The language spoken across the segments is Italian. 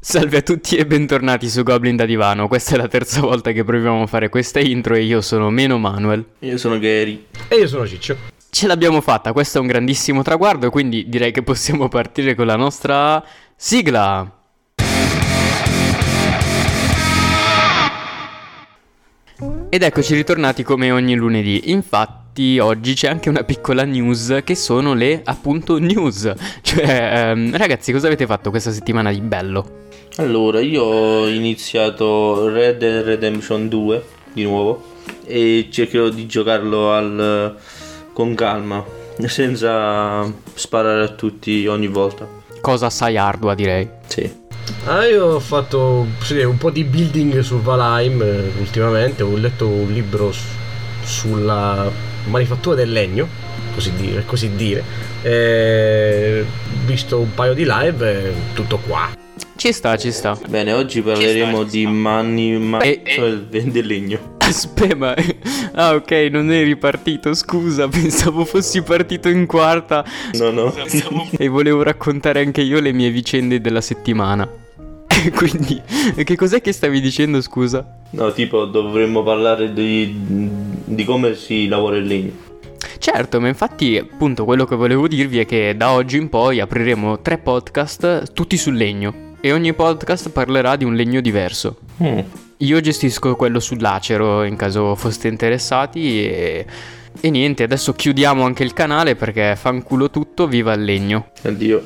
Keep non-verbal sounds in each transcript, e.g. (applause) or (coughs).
Salve a tutti e bentornati su Goblin da Divano. Questa è la terza volta che proviamo a fare questa intro e io sono Meno Manuel. Io sono Gary. E io sono Ciccio. Ce l'abbiamo fatta, questo è un grandissimo traguardo, quindi direi che possiamo partire con la nostra sigla. Ed eccoci ritornati come ogni lunedì. Infatti oggi c'è anche una piccola news che sono le appunto news. Cioè, ehm, ragazzi, cosa avete fatto questa settimana di bello? Allora, io ho iniziato Red Dead Redemption 2 di nuovo e cercherò di giocarlo al, con calma, senza sparare a tutti ogni volta. Cosa assai ardua, direi. Sì. Ah, io ho fatto sì, un po' di building su Valheim eh, ultimamente, ho letto un libro su- sulla manifattura del legno, così dire, così dire. E visto un paio di live, e tutto qua. Ci sta, ci sta. Bene, oggi parleremo di Manni (laughs) Ma E- del vende legno. Aspetta, ma... Ah, ok, non eri partito, scusa, (laughs) pensavo fossi partito in quarta No, no. (laughs) e volevo raccontare anche io le mie vicende della settimana. Quindi, che cos'è che stavi dicendo, scusa? No, tipo dovremmo parlare di, di come si lavora il legno. Certo, ma infatti, appunto, quello che volevo dirvi è che da oggi in poi apriremo tre podcast tutti sul legno e ogni podcast parlerà di un legno diverso. Mm. Io gestisco quello sull'acero in caso foste interessati e... E niente, adesso chiudiamo anche il canale perché fanculo tutto, viva il legno. Addio.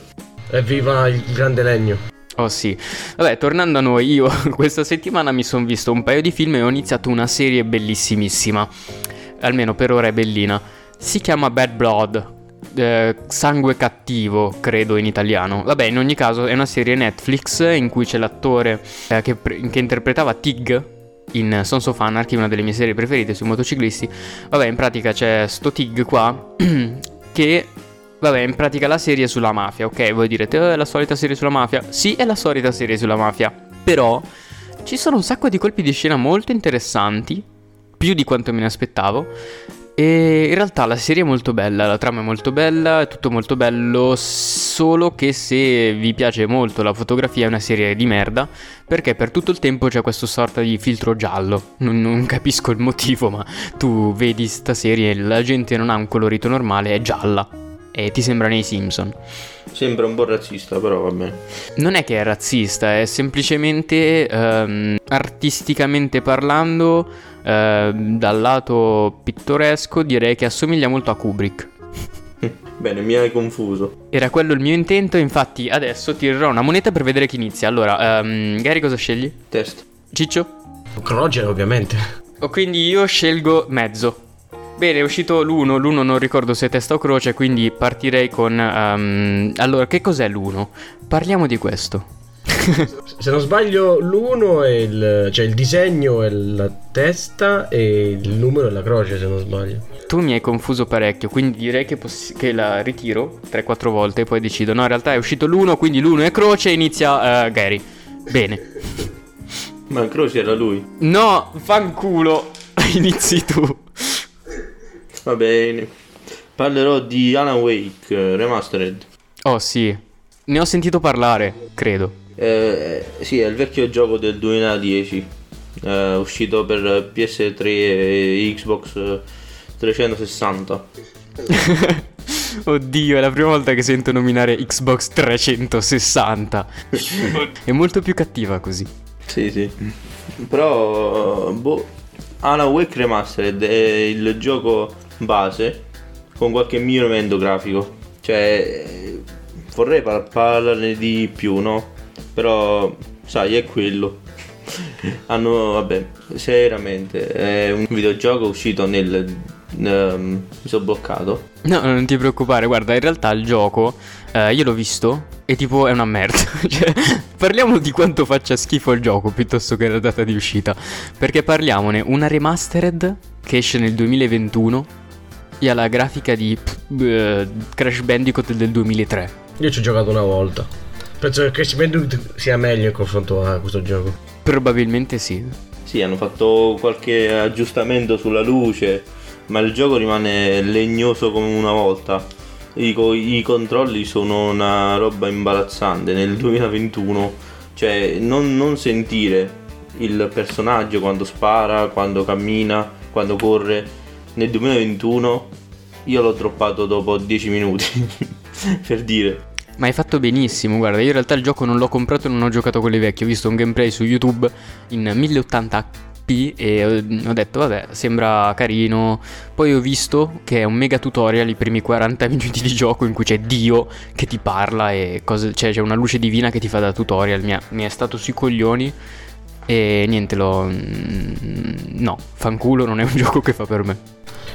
Evviva il grande legno. Oh sì. Vabbè, tornando a noi, io (laughs) questa settimana mi sono visto un paio di film e ho iniziato una serie bellissimissima. Almeno per ora è bellina. Si chiama Bad Blood. Eh, sangue cattivo, credo in italiano. Vabbè, in ogni caso è una serie Netflix in cui c'è l'attore eh, che, che interpretava Tig in Sons of Anarchy, una delle mie serie preferite sui motociclisti. Vabbè, in pratica c'è sto Tig qua (clears throat) che Vabbè, in pratica la serie è sulla mafia, ok? Voi direte, "Eh, è la solita serie sulla mafia? Sì, è la solita serie sulla mafia. Però ci sono un sacco di colpi di scena molto interessanti, più di quanto me ne aspettavo. E in realtà la serie è molto bella, la trama è molto bella, è tutto molto bello, solo che se vi piace molto la fotografia è una serie di merda, perché per tutto il tempo c'è questo sorta di filtro giallo. Non, non (laughs) capisco il motivo, ma tu vedi sta serie e la gente non ha un colorito normale, è gialla. E ti sembra nei Simpson. Sembra un po' razzista, però va bene. Non è che è razzista, è semplicemente ehm, artisticamente parlando, ehm, dal lato pittoresco, direi che assomiglia molto a Kubrick. (laughs) Bene, mi hai confuso. Era quello il mio intento, infatti adesso tirerò una moneta per vedere chi inizia. Allora, ehm, Gary cosa scegli? Test. Ciccio? Croce, ovviamente. O quindi io scelgo mezzo. Bene, è uscito l'uno, l'uno non ricordo se è testa o croce, quindi partirei con... ehm, allora, che cos'è l'uno? Parliamo di questo. Se non sbaglio, l'uno è il. cioè il disegno è la testa e il numero è la croce, se non sbaglio. Tu mi hai confuso parecchio, quindi direi che, poss- che la ritiro 3-4 volte e poi decido. No, in realtà è uscito l'uno, quindi l'uno è croce e inizia eh, Gary. Bene. Ma il croce era lui. No, fanculo. (laughs) Inizi tu. Va bene. Parlerò di Alan Wake eh, Remastered. Oh sì, ne ho sentito parlare, credo. Eh, sì, è il vecchio gioco del 2010. eh, uscito per PS3 e Xbox eh, (laughs) 360. Oddio, è la prima volta che sento nominare Xbox 360. (laughs) è molto più cattiva così. Sì, sì. Però, boh, Alan Wake Remastered è il gioco base con qualche miglioramento grafico. Cioè, vorrei par- parlarne di più, no? Però, sai, è quello. Hanno, vabbè, seriamente, è un videogioco uscito nel... ehm, mi sono bloccato. No, non ti preoccupare, guarda, in realtà il gioco, eh, io l'ho visto e tipo è una merda. (laughs) cioè, parliamo di quanto faccia schifo il gioco piuttosto che la data di uscita. Perché parliamone, una remastered che esce nel 2021 e ha la grafica di pff, eh, Crash Bandicoot del 2003. Io ci ho giocato una volta. Penso che Crash Bandicoot sia meglio in confronto a questo gioco. Probabilmente sì. Sì, hanno fatto qualche aggiustamento sulla luce, ma il gioco rimane legnoso come una volta. I, co- i controlli sono una roba imbarazzante. Nel 2021 Cioè, non, non sentire il personaggio quando spara, quando cammina, quando corre. Nel 2021 io l'ho droppato dopo 10 minuti, (laughs) per dire. Ma hai fatto benissimo, guarda, io in realtà il gioco non l'ho comprato e non ho giocato quelli vecchi, ho visto un gameplay su YouTube in 1080p e ho detto vabbè, sembra carino. Poi ho visto che è un mega tutorial i primi 40 (laughs) minuti di gioco in cui c'è Dio che ti parla e cose, cioè c'è una luce divina che ti fa da tutorial, mi, ha, mi è stato sui coglioni e niente, lo... no, fanculo non è un (laughs) gioco che fa per me.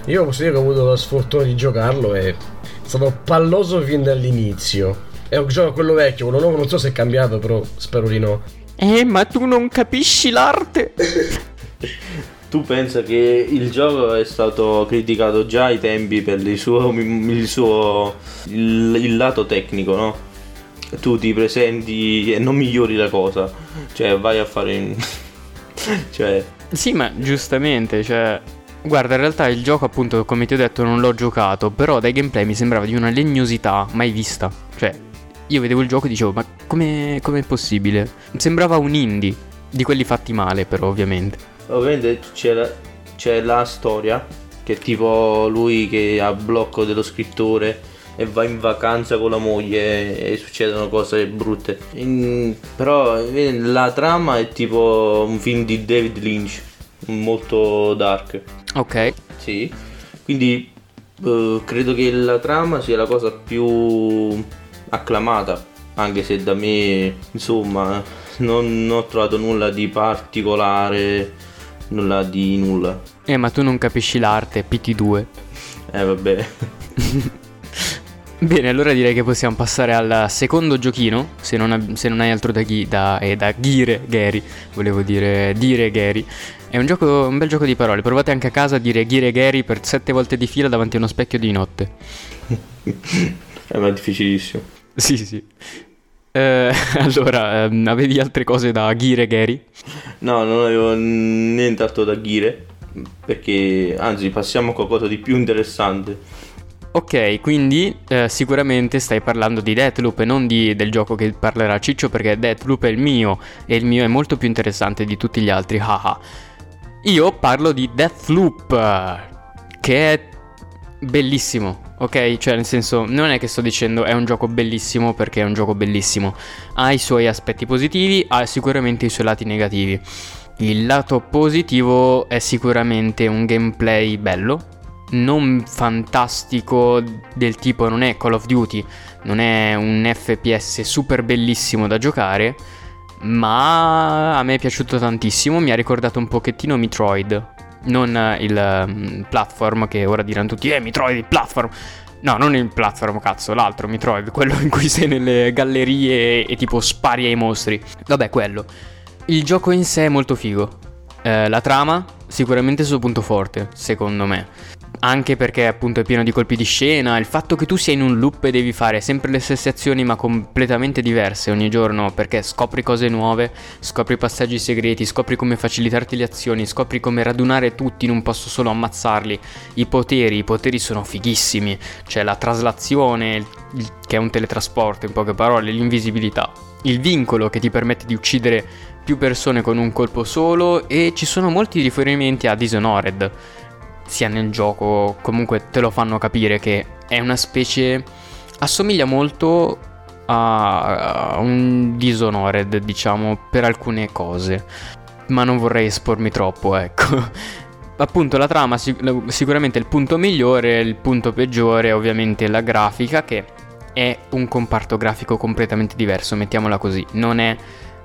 Io posso dire che ho avuto la sfortuna di giocarlo e è stato palloso fin dall'inizio. È un gioco quello vecchio, quello nuovo non so se è cambiato, però spero di no. Eh, ma tu non capisci l'arte. (laughs) tu pensa che il gioco è stato criticato già ai tempi per il suo, il, suo il, il lato tecnico, no? Tu ti presenti e non migliori la cosa, cioè vai a fare in... (laughs) cioè... Sì, ma giustamente, cioè Guarda, in realtà il gioco, appunto, come ti ho detto, non l'ho giocato, però dai gameplay mi sembrava di una legnosità mai vista. Cioè, io vedevo il gioco e dicevo, ma come è possibile? Sembrava un indie, di quelli fatti male, però, ovviamente. Ovviamente c'è la, c'è la storia, che è tipo lui che ha blocco dello scrittore e va in vacanza con la moglie e succedono cose brutte. In, però la trama è tipo un film di David Lynch, molto dark. Ok. Sì. Quindi uh, credo che la trama sia la cosa più acclamata, anche se da me, insomma, non, ho trovato nulla di particolare, nulla di nulla. Eh, ma tu non capisci l'arte, PT2. Eh, vabbè. (laughs) Bene, allora direi che possiamo passare al secondo giochino, se non, se non hai altro da, ghi, da, eh, da dire Gary, volevo dire dire Gary. È un, gioco, un bel gioco di parole, provate anche a casa a dire Gire Gary per sette volte di fila davanti a uno specchio di notte. (laughs) è ma difficilissimo. (laughs) Sì, sì. Eh, (laughs) allora, ehm, avevi altre cose da ghire Gary? No, non avevo nient'altro da ghire, perché anzi passiamo a qualcosa di più interessante. Ok, quindi eh, sicuramente stai parlando di Deathloop e non di, del gioco che parlerà Ciccio perché Deathloop è il mio e il mio è molto più interessante di tutti gli altri, (laughs) haha. Io parlo di Deathloop, che è bellissimo, ok? Cioè nel senso, non è che sto dicendo è un gioco bellissimo perché è un gioco bellissimo. Ha i suoi aspetti positivi, ha sicuramente i suoi lati negativi. Il lato positivo è sicuramente un gameplay bello, non fantastico del tipo non è Call of Duty, non è un FPS super bellissimo da giocare, ma a me è piaciuto tantissimo, mi ha ricordato un pochettino Metroid, non il um, platform che ora diranno tutti, eh Metroid il platform. No, non il platform, cazzo, l'altro Metroid, (laughs) quello in cui sei nelle gallerie e, e tipo spari ai mostri. Vabbè, quello. Il gioco in sé è molto figo. Eh, la trama, sicuramente il suo punto forte, secondo me anche perché appunto è pieno di colpi di scena, il fatto che tu sia in un loop e devi fare sempre le stesse azioni ma completamente diverse ogni giorno perché scopri cose nuove, scopri passaggi segreti, scopri come facilitarti le azioni, scopri come radunare tutti in un posto solo, ammazzarli, i poteri, i poteri sono fighissimi, c'è la traslazione, che è un teletrasporto in poche parole, l'invisibilità, il vincolo che ti permette di uccidere più persone con un colpo solo e ci sono molti riferimenti a Dishonored sia nel gioco, comunque te lo fanno capire che è una specie... assomiglia molto a un Dishonored, diciamo, per alcune cose. Ma non vorrei espormi troppo, ecco. (laughs) Appunto la trama sicuramente il punto migliore, il punto peggiore ovviamente la grafica che è un comparto grafico completamente diverso, mettiamola così. Non è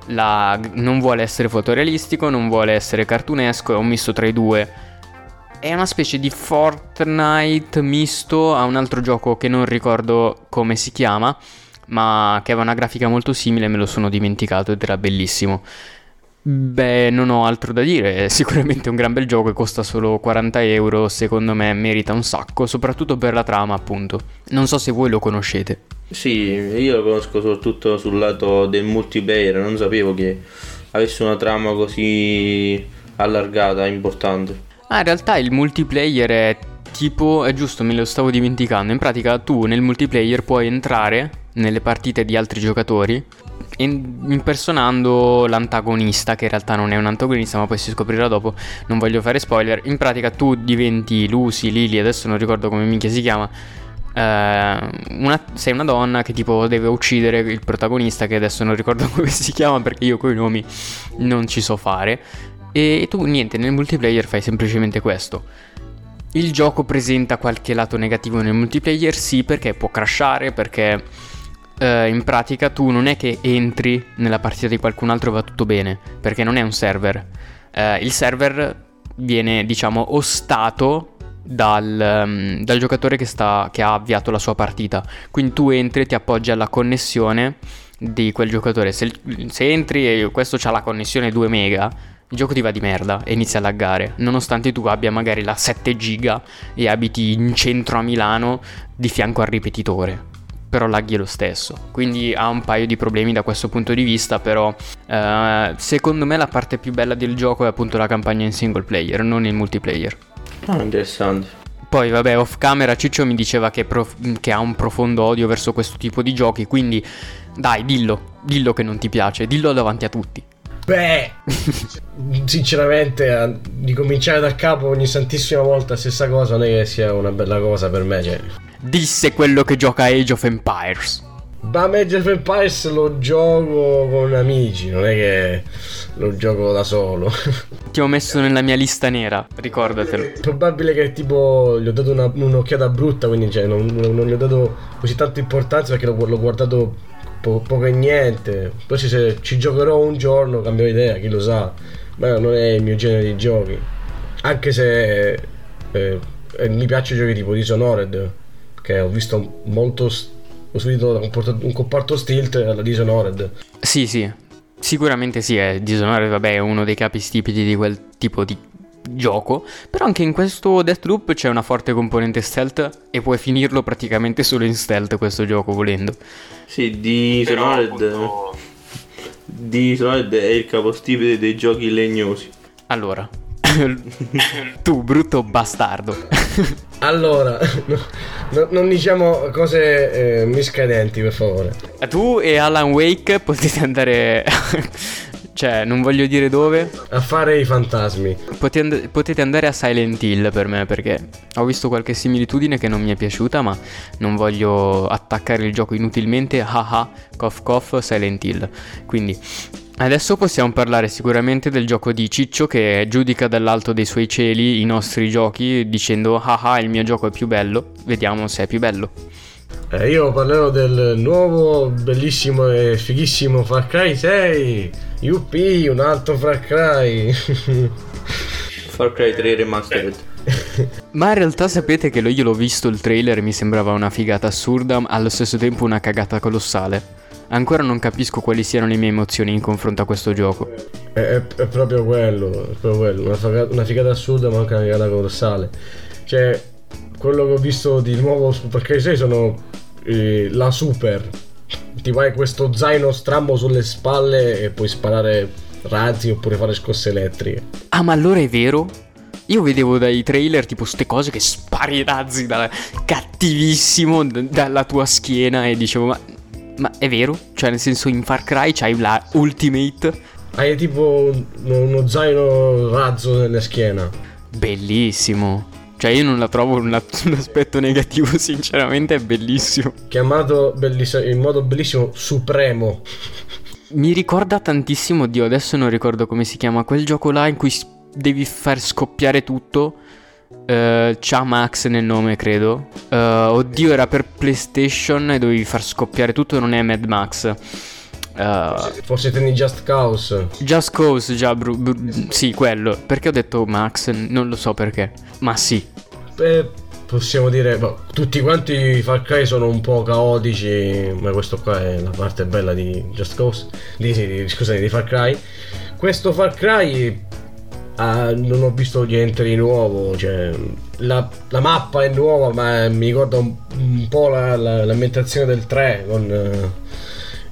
la... non vuole essere fotorealistico, non vuole essere cartunesco, è un misto tra i due è una specie di Fortnite misto a un altro gioco che non ricordo come si chiama, ma che aveva una grafica molto simile, me lo sono dimenticato ed era bellissimo. Beh, non ho altro da dire, è sicuramente un gran bel gioco e costa solo 40 euro, secondo me merita un sacco, soprattutto per la trama appunto. Non so se voi lo conoscete. Sì, io lo conosco soprattutto sul lato del multiplayer, non sapevo che avesse una trama così allargata, importante. Ah, in realtà il multiplayer è tipo, è giusto, me lo stavo dimenticando. In pratica tu nel multiplayer puoi entrare nelle partite di altri giocatori impersonando l'antagonista, che in realtà non è un antagonista, ma poi si scoprirà dopo. Non voglio fare spoiler. In pratica tu diventi Lucy, Lily, adesso non ricordo come minchia si chiama. Uh, una, sei una donna che tipo deve uccidere il protagonista, che adesso non ricordo (laughs) come si chiama perché io con i nomi non ci so fare. E tu niente, nel multiplayer fai semplicemente questo. Il gioco presenta qualche lato negativo nel multiplayer, sì, perché può crashare, perché eh, in pratica tu non è che entri nella partita di qualcun altro e va tutto bene, perché non è un server. Eh, il server viene, diciamo, ostato dal, um, dal giocatore che, sta, che, ha avviato la sua partita. Quindi tu entri e ti appoggi alla connessione di quel giocatore. Se, se entri e questo ha la connessione 2 mega, il gioco ti va di merda e inizia a laggare, nonostante tu abbia magari la 7 giga e abiti in centro a Milano di fianco al ripetitore però laghi lo stesso. Quindi ha un paio di problemi da questo punto di vista, però eh, secondo me la parte più bella del gioco è appunto la campagna in single player, non il multiplayer. Ah, interessante. Poi, vabbè, off camera Ciccio mi diceva che, prof- che, ha un profondo odio verso questo tipo di giochi, quindi dai, dillo, dillo che non ti piace, dillo davanti a tutti. Beh, sinceramente, di cominciare da capo ogni santissima volta la stessa cosa non è che sia una bella cosa per me, cioè disse quello che gioca Age of Empires. Ma Age of Empires lo gioco con amici, non è che lo gioco da solo. (laughs) Ti ho messo nella mia lista nera, ricordatelo. Probabile che tipo gli ho dato una, un'occhiata brutta, quindi cioè, non, non, gli ho dato così tanta importanza perché l'ho, l'ho guardato po- poco e niente. Poi se ci giocherò un giorno cambio idea, chi lo sa. Ma non è il mio genere di giochi. Anche se eh, eh, mi piace giochi tipo Dishonored che ho visto molto ho subito un comparto stilt alla Dishonored sì sì sicuramente sì è Dishonored vabbè è uno dei capi stipiti di quel tipo di gioco però anche in questo Deathloop c'è una forte componente stealth e puoi finirlo praticamente solo in stealth questo gioco volendo sì Dishonored appunto... Dishonored è il capostipite dei giochi legnosi allora (coughs) tu brutto bastardo (laughs) allora, no, no, non diciamo cose eh, miscadenti, per favore. Tu e Alan Wake potete andare. (laughs) cioè, non voglio dire dove. A fare i fantasmi. Potete, and- potete andare a Silent Hill per me, perché ho visto qualche similitudine che non mi è piaciuta, ma non voglio attaccare il gioco inutilmente. (laughs) Haha, cough cough, Silent Hill. Quindi Adesso possiamo parlare sicuramente del gioco di Ciccio che giudica dall'alto dei suoi cieli i nostri giochi dicendo ah ah il mio gioco è più bello, vediamo se è più bello. Eh, io parlerò del nuovo, bellissimo e fighissimo Far Cry 6. Yuppie, un altro Far Cry. (laughs) Far Cry 3 Remastered. (laughs) Ma in realtà sapete che io l'ho visto il trailer e mi sembrava una figata assurda, allo stesso tempo una cagata colossale. Ancora non capisco quali siano le mie emozioni in confronto a questo gioco. È, è, è proprio quello, è proprio quello. Una, figata, una figata assurda ma anche una figata colossale. Cioè, quello che ho visto di nuovo su Far Cry 6 sono eh, la super. Ti vai questo zaino strambo sulle spalle e puoi sparare razzi oppure fare scosse elettriche. Ah, ma allora è vero? Io vedevo dai trailer tipo ste cose che spari i razzi da cattivissimo d- dalla tua schiena e dicevo ma ma è vero? Cioè, nel senso, in Far Cry c'hai la Ultimate. Hai tipo uno zaino razzo nella schiena. Bellissimo. Cioè, io non la trovo un, (laughs) un aspetto negativo, (laughs) sinceramente, è bellissimo. Chiamato bellissimo, in modo bellissimo Supremo. Mi ricorda tantissimo, Dio, adesso non ricordo come si chiama, quel gioco là in cui devi far scoppiare tutto Uh, c'ha Max nel nome, credo. Uh, oddio, era per PlayStation e dovevi far scoppiare tutto. Non è Mad Max. Uh, Forse tendi Just Cause. Just Cause, già. Bru- bru- sì, quello. Perché ho detto Max? Non lo so perché. Ma sì. Beh, possiamo dire. Boh, tutti quanti i Far Cry sono un po' caotici. Ma questo qua è la parte bella di Just Cause. Di, sì, di, scusate, di Far Cry. Questo Far Cry Uh, non ho visto niente di nuovo, cioè, la, la, mappa è nuova ma mi ricorda un, un po' la, la, l'ambientazione del 3 con, uh,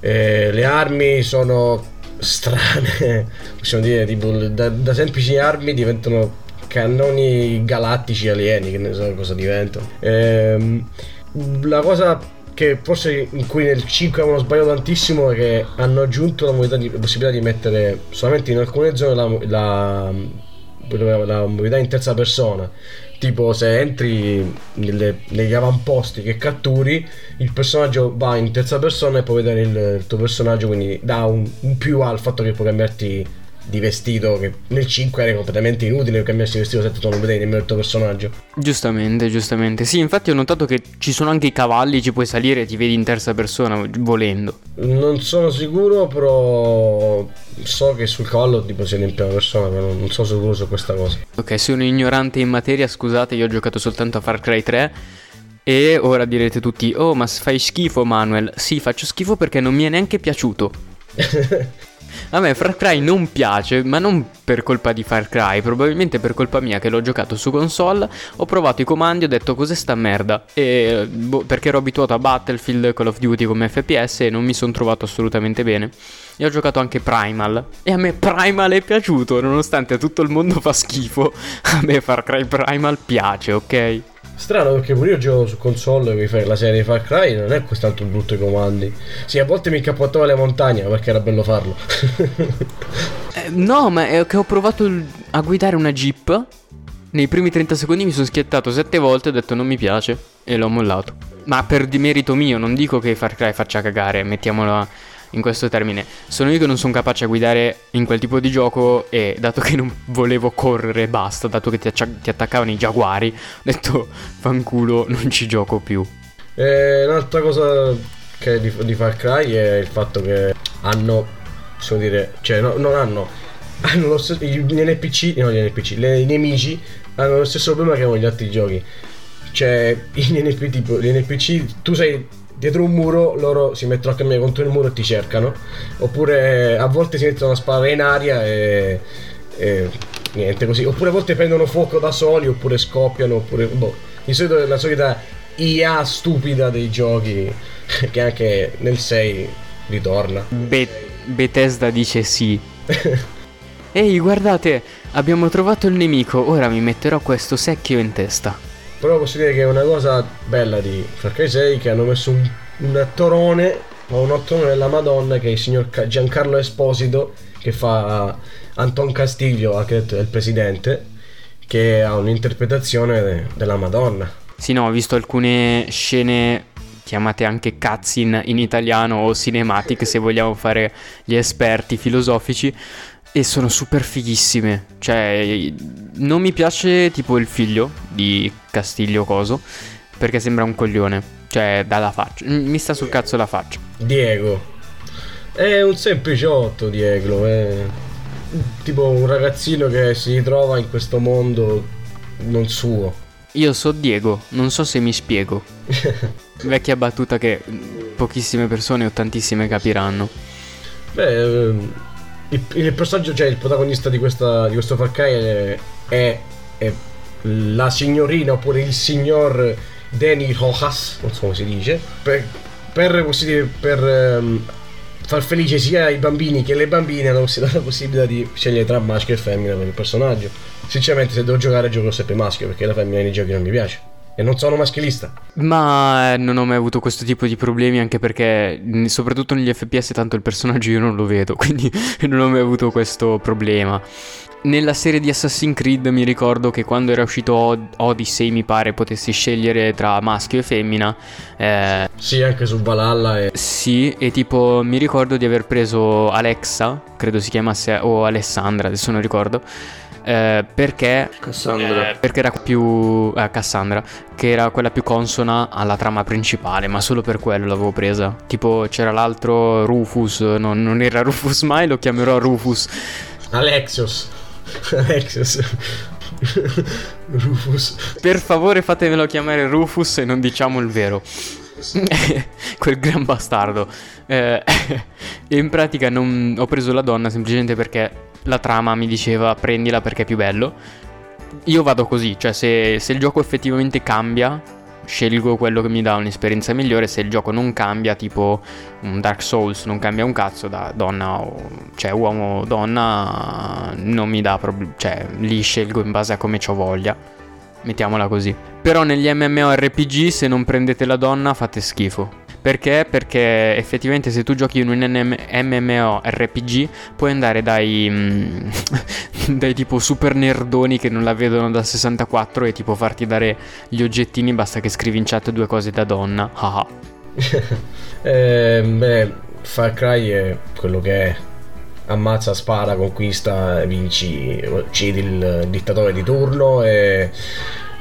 eh, le armi sono strane, (laughs) possiamo dire, tipo, da, da, semplici armi diventano cannoni galattici alieni, che ne so cosa diventano. Ehm, la cosa che forse in cui nel 5 avevano sbagliato tantissimo è che hanno aggiunto la, di, la possibilità di mettere solamente in alcune zone la, la, la modalità in terza persona tipo se entri nelle, negli avamposti che catturi il personaggio va in terza persona e puoi vedere il, il tuo personaggio quindi dà un, un più al fatto che puoi cambiarti di vestito che nel 5 era completamente inutile cambiarsi vestito se tu non vedevi nemmeno il tuo personaggio. Giustamente, giustamente. Sì, infatti ho notato che ci sono anche i cavalli, ci puoi salire e ti vedi in terza persona volendo. Non sono sicuro, però so che sul cavallo tipo sei in prima persona, ma non, sono sicuro su questa cosa. Ok, sono ignorante in materia, scusate, io ho giocato soltanto a Far Cry 3. E ora direte tutti, oh ma fai schifo Manuel. Sì, faccio schifo perché non mi è neanche piaciuto. (laughs) A me Far Cry non piace, ma non per colpa di Far Cry, probabilmente per colpa mia che l'ho giocato su console, ho provato i comandi e ho detto cos'è sta merda, e, boh, perché ero abituato a Battlefield, Call of Duty come FPS e non mi sono trovato assolutamente bene. E ho giocato anche Primal, e a me Primal è piaciuto, nonostante tutto il mondo fa schifo, (laughs) a me Far Cry Primal piace, ok? Strano perché pure io gioco su console che la serie di Far Cry non è tanto brutto i comandi. Sì, a volte mi incappottavo le montagne perché era bello farlo. (laughs) eh, no, ma è che ho provato a guidare una Jeep. Nei primi 30 secondi mi sono schiattato 7 volte e ho detto non mi piace e l'ho mollato. Ma per dimerito mio, non dico che Far Cry faccia cagare, mettiamola in questo termine. Sono io che non sono capace a guidare in quel tipo di gioco e dato che non volevo correre basta, dato che ti, accia- ti attaccavano i giaguari, ho detto fanculo, non ci gioco più. E un'altra cosa che di, di Far Cry è il fatto che hanno, possiamo dire, cioè no, non hanno, (laughs) hanno lo stesso, gli NPC, no gli NPC, le, i nemici hanno lo stesso problema che con gli altri giochi. Cioè, (laughs) gli NPC, tipo, gli NPC, tu sei dietro un muro loro si mettono a camminare contro il muro e ti cercano. Oppure a volte si mettono a sparare in aria e, e niente così. Oppure a volte prendono fuoco da soli oppure scoppiano oppure boh. Di solito è la solita IA stupida dei giochi (laughs) che anche nel 6 ritorna. Be- Bethesda dice sì. (laughs) Ehi guardate abbiamo trovato il nemico ora mi metterò questo secchio in testa però posso dire che è una cosa bella di Far Cry 6 che hanno messo un, un attorone, ma un attorone della Madonna che è il signor Giancarlo Esposito che fa Anton Castiglio, architetto del presidente, che ha un'interpretazione della Madonna. Sì, no, ho visto alcune scene chiamate anche cutscene in italiano o cinematic se vogliamo fare gli esperti filosofici e sono super fighissime. Cioè, non mi piace tipo il figlio di Castiglio Coso. Perché sembra un coglione. Cioè, dalla faccia. Mi sta sul cazzo la faccia. Diego. È un sempliciotto, Diego. È tipo un ragazzino che si ritrova in questo mondo non suo. Io so Diego, non so se mi spiego. (laughs) Vecchia battuta che pochissime persone o tantissime capiranno. Beh ehm, il, il, personaggio, cioè il protagonista di, questa, di questo Far Cry è, è, è, la signorina oppure il signor Danny Rojas, non so come si dice, per, per, dire, per um, far felice sia i bambini che le bambine hanno la possibilità di scegliere tra maschio e femmina per il personaggio. Sinceramente se devo giocare gioco sempre maschio perché la femmina nei giochi non mi piace. E non sono maschilista. Ma non ho mai avuto questo tipo di problemi anche perché soprattutto negli FPS tanto il personaggio io non lo vedo, (laughs) quindi non ho mai avuto questo problema. Nella serie di Assassin's Creed mi ricordo che quando era uscito Odyssey mi pare potessi scegliere tra maschio e femmina. Eh, sì, anche su Valhalla. E... Sì, e tipo mi ricordo di aver preso Alexa, credo si chiamasse, o Alessandra, adesso non ricordo eh, perché? Cassandra. Eh, perché era più eh, Cassandra che era quella più consona alla trama principale ma solo per quello l'avevo presa. Tipo c'era l'altro Rufus no, non era Rufus (laughs) mai lo chiamerò Rufus. Alexios. Alexios. Rufus. Per favore fatemelo chiamare Rufus e non diciamo il vero. (laughs) Quel gran bastardo. Eh, (laughs) in pratica non, ho preso la donna semplicemente perché la trama mi diceva prendila perché è più bello. Io vado così, cioè se, se il gioco effettivamente cambia, scelgo quello che mi dà un'esperienza migliore. Se il gioco non cambia, tipo un Dark Souls, non cambia un cazzo da donna o cioè uomo o donna, non mi dà problemi. Cioè, li scelgo in base a come ho voglia. Mettiamola così. Però negli MMORPG, se non prendete la donna, fate schifo. Perché? Perché effettivamente se tu giochi in un MMORPG puoi andare dai, mm, (laughs) dai tipo super nerdoni che non la vedono da 64 e tipo farti dare gli oggettini basta che scrivi in chat due cose da donna. (laughs) Haha. eh, beh, Far Cry è quello che è. Ammazza, spara, conquista, vinci, uccidi il dittatore di turno e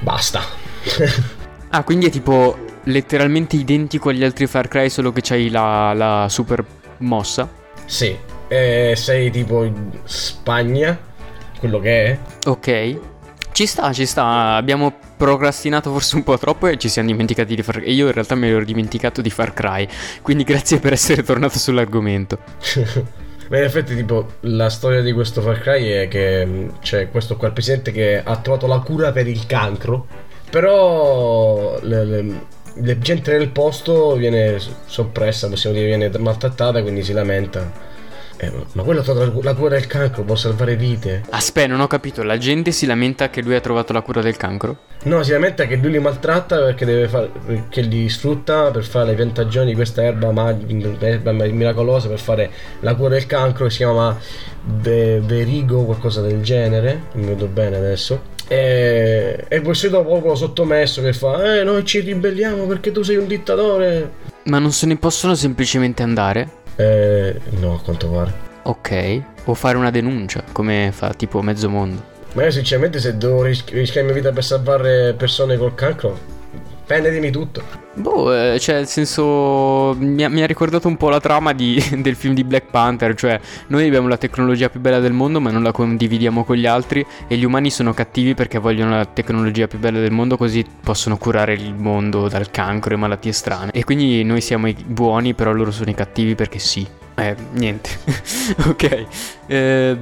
basta. (laughs) ah, quindi è tipo letteralmente identico agli altri Far Cry, solo che c'hai la, la super mossa? Sì, e sei tipo in Spagna, quello che è. Ok. Ci sta, ci sta. Abbiamo procrastinato forse un po' troppo e ci siamo dimenticati di Far Cry. Io in realtà mi ero dimenticato di Far Cry. Quindi grazie per essere tornato sull'argomento. (laughs) Beh, in effetti, tipo, la storia di questo Far Cry è che c'è questo qua, il presidente che ha trovato la cura per il cancro. Però le, le, gente del posto viene soppressa, possiamo dire, viene maltrattata, quindi si lamenta eh, ma quello ha trovato la cura del cancro, può salvare vite. Aspetta, non ho capito. La gente si lamenta che lui ha trovato la cura del cancro? No, si lamenta che lui li maltratta perché deve fare. che li sfrutta per fare le piantagioni di questa erba, mag- erba miracolosa per fare la cura del cancro che si chiama Ve- Verigo, qualcosa del genere. Non vedo bene adesso. E, e poi sei dopo sottomesso che fa: Eh, noi ci ribelliamo perché tu sei un dittatore. Ma non se ne possono semplicemente andare? Eh, no, a quanto pare. Ok, o fare una denuncia, come fa tipo mezzo mondo. Ma io sinceramente se devo ris- rischiare la mia vita per salvare persone col cancro, prendetemi tutto. Boh, eh, cioè, nel senso, mi ha, mi ha, ricordato un po' la trama di, (laughs) del film di Black Panther, cioè, noi abbiamo la tecnologia più bella del mondo, ma non la condividiamo con gli altri, e gli umani sono cattivi perché vogliono la tecnologia più bella del mondo, così possono curare il mondo dal cancro e malattie strane. E quindi noi siamo i buoni, però loro sono i cattivi perché sì. Eh, niente. (laughs) ok. Eh...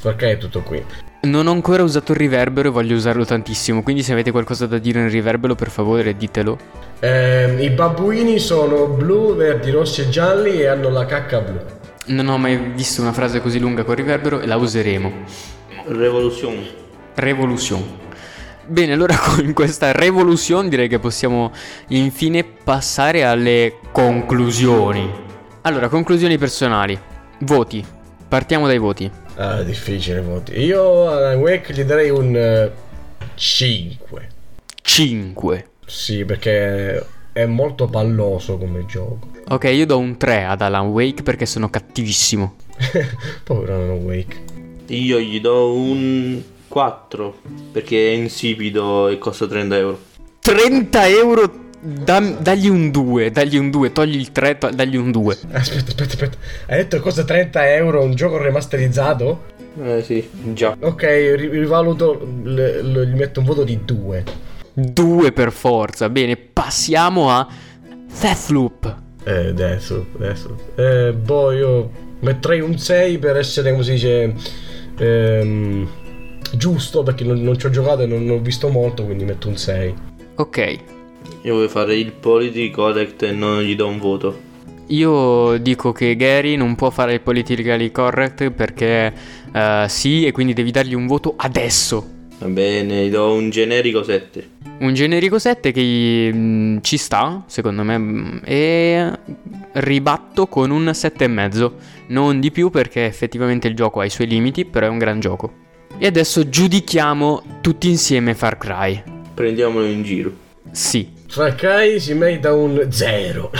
È tutto qui? Non ho ancora usato il riverbero e voglio usarlo tantissimo, quindi se avete qualcosa da dire nel riverbero per favore ditelo. Eh, I babbuini sono blu, verdi, rossi e gialli e hanno la cacca blu. Non ho mai visto una frase così lunga con riverbero e la useremo. Revolution. Revolution. Bene, allora (laughs) con questa revolution direi che possiamo infine passare alle conclusioni. Allora, conclusioni personali. Voti. Partiamo dai voti. Ah, difficile voti. Io a Wake gli darei un 5. Eh, 5. Sì, perché è molto palloso come gioco. Ok, io do un 3 ad Alan Wake perché sono cattivissimo. (laughs) Povero Alan Wake. Io gli do un 4 perché è insipido e costa 30 euro. 30 euro? Da, dagli un 2, dagli un 2, togli il 3, to- dagli un 2. Aspetta, aspetta, aspetta. Hai detto che costa 30 euro un gioco remasterizzato? Eh sì, già. Ok, rivaluto, le, le, gli metto un voto di 2. 2 per forza. Bene, passiamo a Deathloop. Eh, Deathloop, Deathloop. Eh, boh, io metterei un 6 per essere, come si dice, ehm, giusto, perché non, non ci ho giocato e non ho visto molto, quindi metto un 6. Ok, io voglio fare il politically correct e non gli do un voto. Io dico che Gary non può fare il politically correct perché uh, sì e quindi devi dargli un voto adesso. Va bene, gli do un generico 7. Un generico 7 che mh, mm, ci sta, secondo me, mm, e ribatto con un 7,5. Non di più perché effettivamente il gioco ha i suoi limiti, però è un gran gioco. E adesso giudichiamo tutti insieme Far Cry. Prendiamolo in giro. Sì. Cry si merita un 0.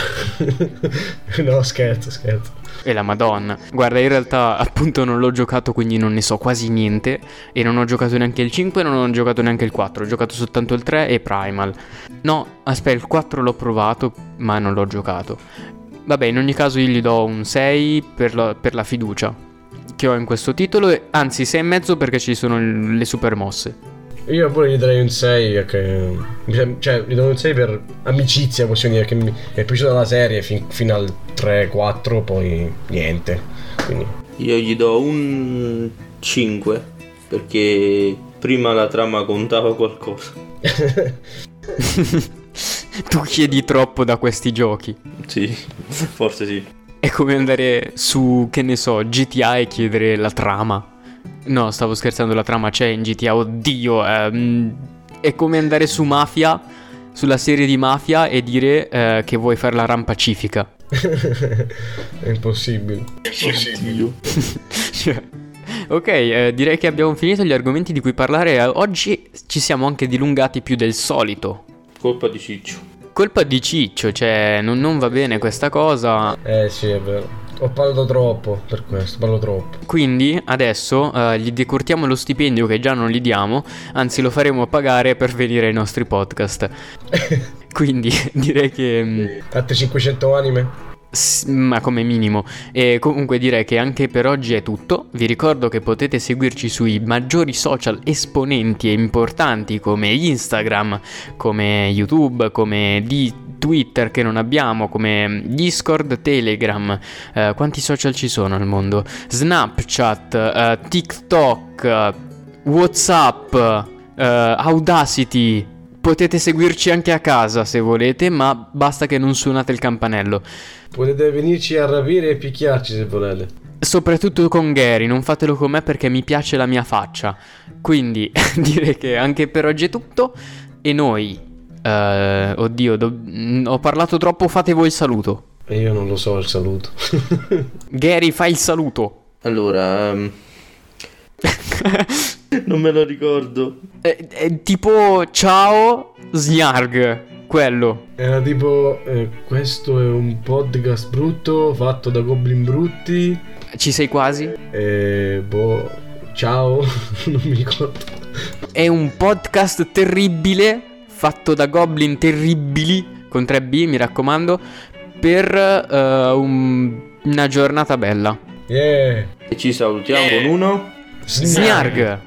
no, scherzo, scherzo. E la madonna. Guarda, in realtà appunto non l'ho giocato, quindi non ne so quasi niente. E non ho giocato neanche il 5, non ho giocato neanche il 4. Ho giocato soltanto il 3 e Primal. No, aspetta, il 4 l'ho provato, ma non l'ho giocato. Vabbè, in ogni caso io gli do un 6 per la, per la fiducia che ho in questo titolo. Anzi, 6,5 perché ci sono le super mosse. Io pure gli darei un 6 perché. Cioè, gli do un 6 per amicizia, possiamo dire, che mi è piaciuta la serie fin, fino al 3-4, poi niente. Quindi. Io gli do un 5 perché prima la trama contava qualcosa. (laughs) tu chiedi troppo da questi giochi. Sì, forse sì. È come andare su, che ne so, GTA e chiedere la trama. No, stavo scherzando, la trama c'è in GTA, oddio. Ehm, è come andare su Mafia, sulla serie di mafia e dire eh, che vuoi fare la RAM pacifica. (laughs) È impossibile. Oddio. Cioè, ok, eh, direi che abbiamo finito gli argomenti di cui parlare. Eh, Oggi ci siamo anche dilungati più del solito. Colpa di Ciccio. Colpa di Ciccio, cioè non, non va bene questa cosa. Eh sì, è vero. Ho parlato troppo per questo, parlo troppo. Quindi adesso eh, gli decurtiamo lo stipendio che già non gli diamo, anzi lo faremo pagare per venire ai nostri podcast. (laughs) Quindi (laughs) direi che... mm, Altre 500 anime? Ma come minimo. E comunque direi che anche per oggi è tutto. Vi ricordo che potete seguirci sui maggiori social esponenti e importanti come Instagram, come YouTube, come di Twitter che non abbiamo, come Discord, Telegram. Eh, quanti social ci sono al mondo? Snapchat, eh, TikTok, WhatsApp, eh, Audacity. Potete seguirci anche a casa se volete, ma basta che non suonate il campanello. Potete venirci a rapire e picchiarci se volete. Soprattutto con Gary, non fatelo con me perché mi piace la mia faccia. Quindi (laughs) direi che anche per oggi è tutto. E noi, eh, oddio, do- mm, ho parlato troppo, fate voi il saluto. E io non lo so il saluto. (laughs) Gary, fai il saluto. Allora, ehm, (laughs) non me lo ricordo. Eh, eh, tipo, ciao, Snarg, quello. Era tipo, eh, questo è un podcast brutto fatto da goblin brutti. Ci sei quasi? E boh, ciao, (laughs) non mi ricordo. È un podcast terribile, fatto da goblin terribili, con 3B, mi raccomando, per eh, un- una giornata bella. Yeah. E ci salutiamo con uno. Snarg.